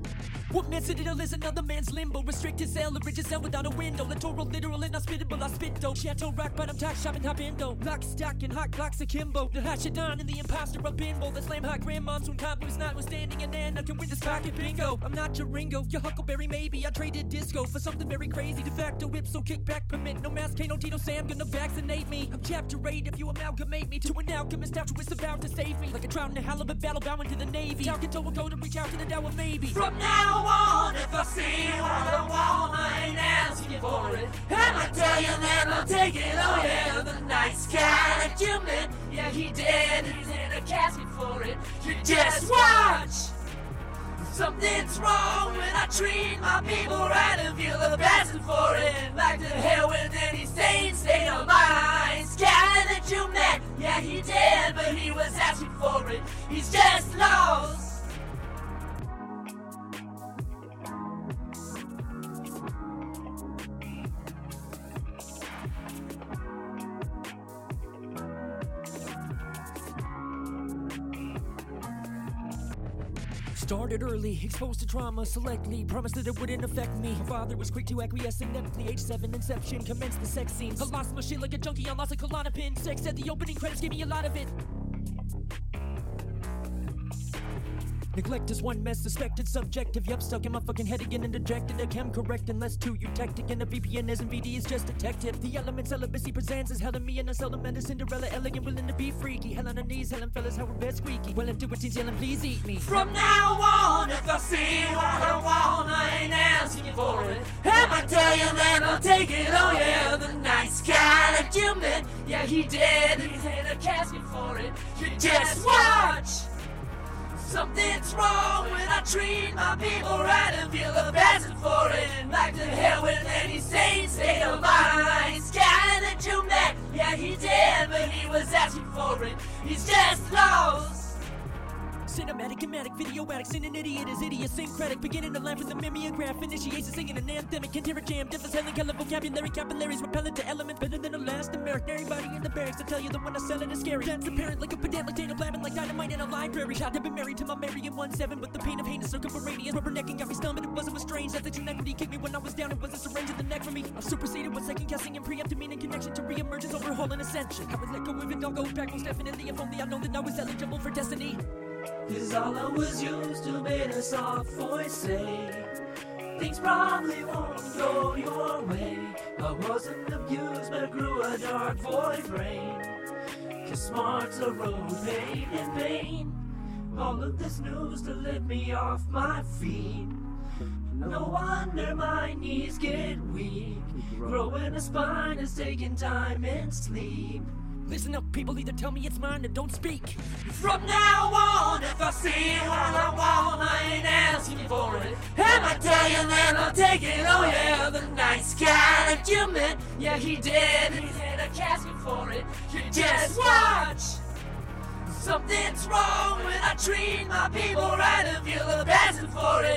Bye. What man's citadel is another man's limbo. Restricted cell, a rigid cell without a window. Literal, literal, and hospitable. I spit dope. Chateau rock, but I'm top shopping, hop indo. Lock, stock, and hot clocks akimbo. The hot shit on and the imposter of bimbo. The slam hot grandmoms when combos notwithstanding. And then I can win this pocket bingo. I'm not your Ringo, your Huckleberry maybe. I traded disco for something very crazy. De facto whip, so kickback permit. No mask, no Tito Sam, gonna vaccinate me. I'm chapter 8 if you amalgamate me to an alchemist. Altruist about to save me. Like a trout in a halibut battle, bowing to the Navy. Talking toe will go to reach out to the Dow of maybe. From now on, if I see what I want, I ain't asking for it. And I tell you that I'll take it, oh yeah. The nice guy that you met, yeah, he did. He's in a casket for it. You just watch. Something's wrong when I treat my people right and feel the passion for it. Like to hell with any sane state of mind. Guy that you met, yeah, he did, but he was asking for it. He's just lost. Started early, exposed to trauma selectly. Promised that it wouldn't affect me. My father was quick to acquiesce ineptly. Age 7 inception commenced the sex scenes. I lost my shit like a junkie, I lost a Klonopin. Sex at the opening credits gave me a lot of it. Neglect is one mess, suspected, subjective. Yup, stuck in my fucking head again and dejected. A chem correct unless two eutectic and a VPN isn't VD is just detective. The element celibacy presents as hell me and I seldom and a Cinderella elegant, willing to be freaky. Hell on her knees, hell fellas, how her bed squeaky. Well, into it, teens yelling, please eat me. From now on, if I see what I want, I ain't asking you for it. And I tell you that I'll take it, oh yeah. The nice guy that you met, yeah, he did. He's in a casket for it. You just watch. Something's wrong when I treat my people right and feel the passion for it. Dramatic, video addict, and an idiot is idiosyncratic. Beginning to laugh with the mimeograph, initiates singing an anthem, anthemic, can hear a jam, difference, hell, color, vocabulary, capillaries, repellent to elements, better than a last American. Everybody in the barracks I tell you the one I sell it is scary. That's apparent, like a pedant, like Daniel Blabbing, like dynamite in a library. Shot have been married to my Marion 1-7, but the pain of heinous circumferential rubbernecking got me stumbling. It wasn't was strange, that the inequity kicked me when I was down. It was a syringe in the neck for me. I've superseded with second guessing and preemptive meaning connection to re-emergence, overhauling ascension. I would let go of it, I'll go back most definitely. If only I know that I was eligible for destiny. Cause all I was used to made a soft voice say Things probably won't go your way. I wasn't abused but grew a dark void brain. Cause smart's a road paved in pain All of this news to lift me off my feet. No wonder my knees get weak. Growing a spine is taking time and sleep Listen up, people either tell me it's mine or don't speak. From now on, if I see what I want, I ain't asking for it. And I tell you that I'll take it, oh yeah. The nice guy that you met, yeah, he did. He's in a casket for it. You just watch. Something's wrong when I treat my people right and feel the passion for it.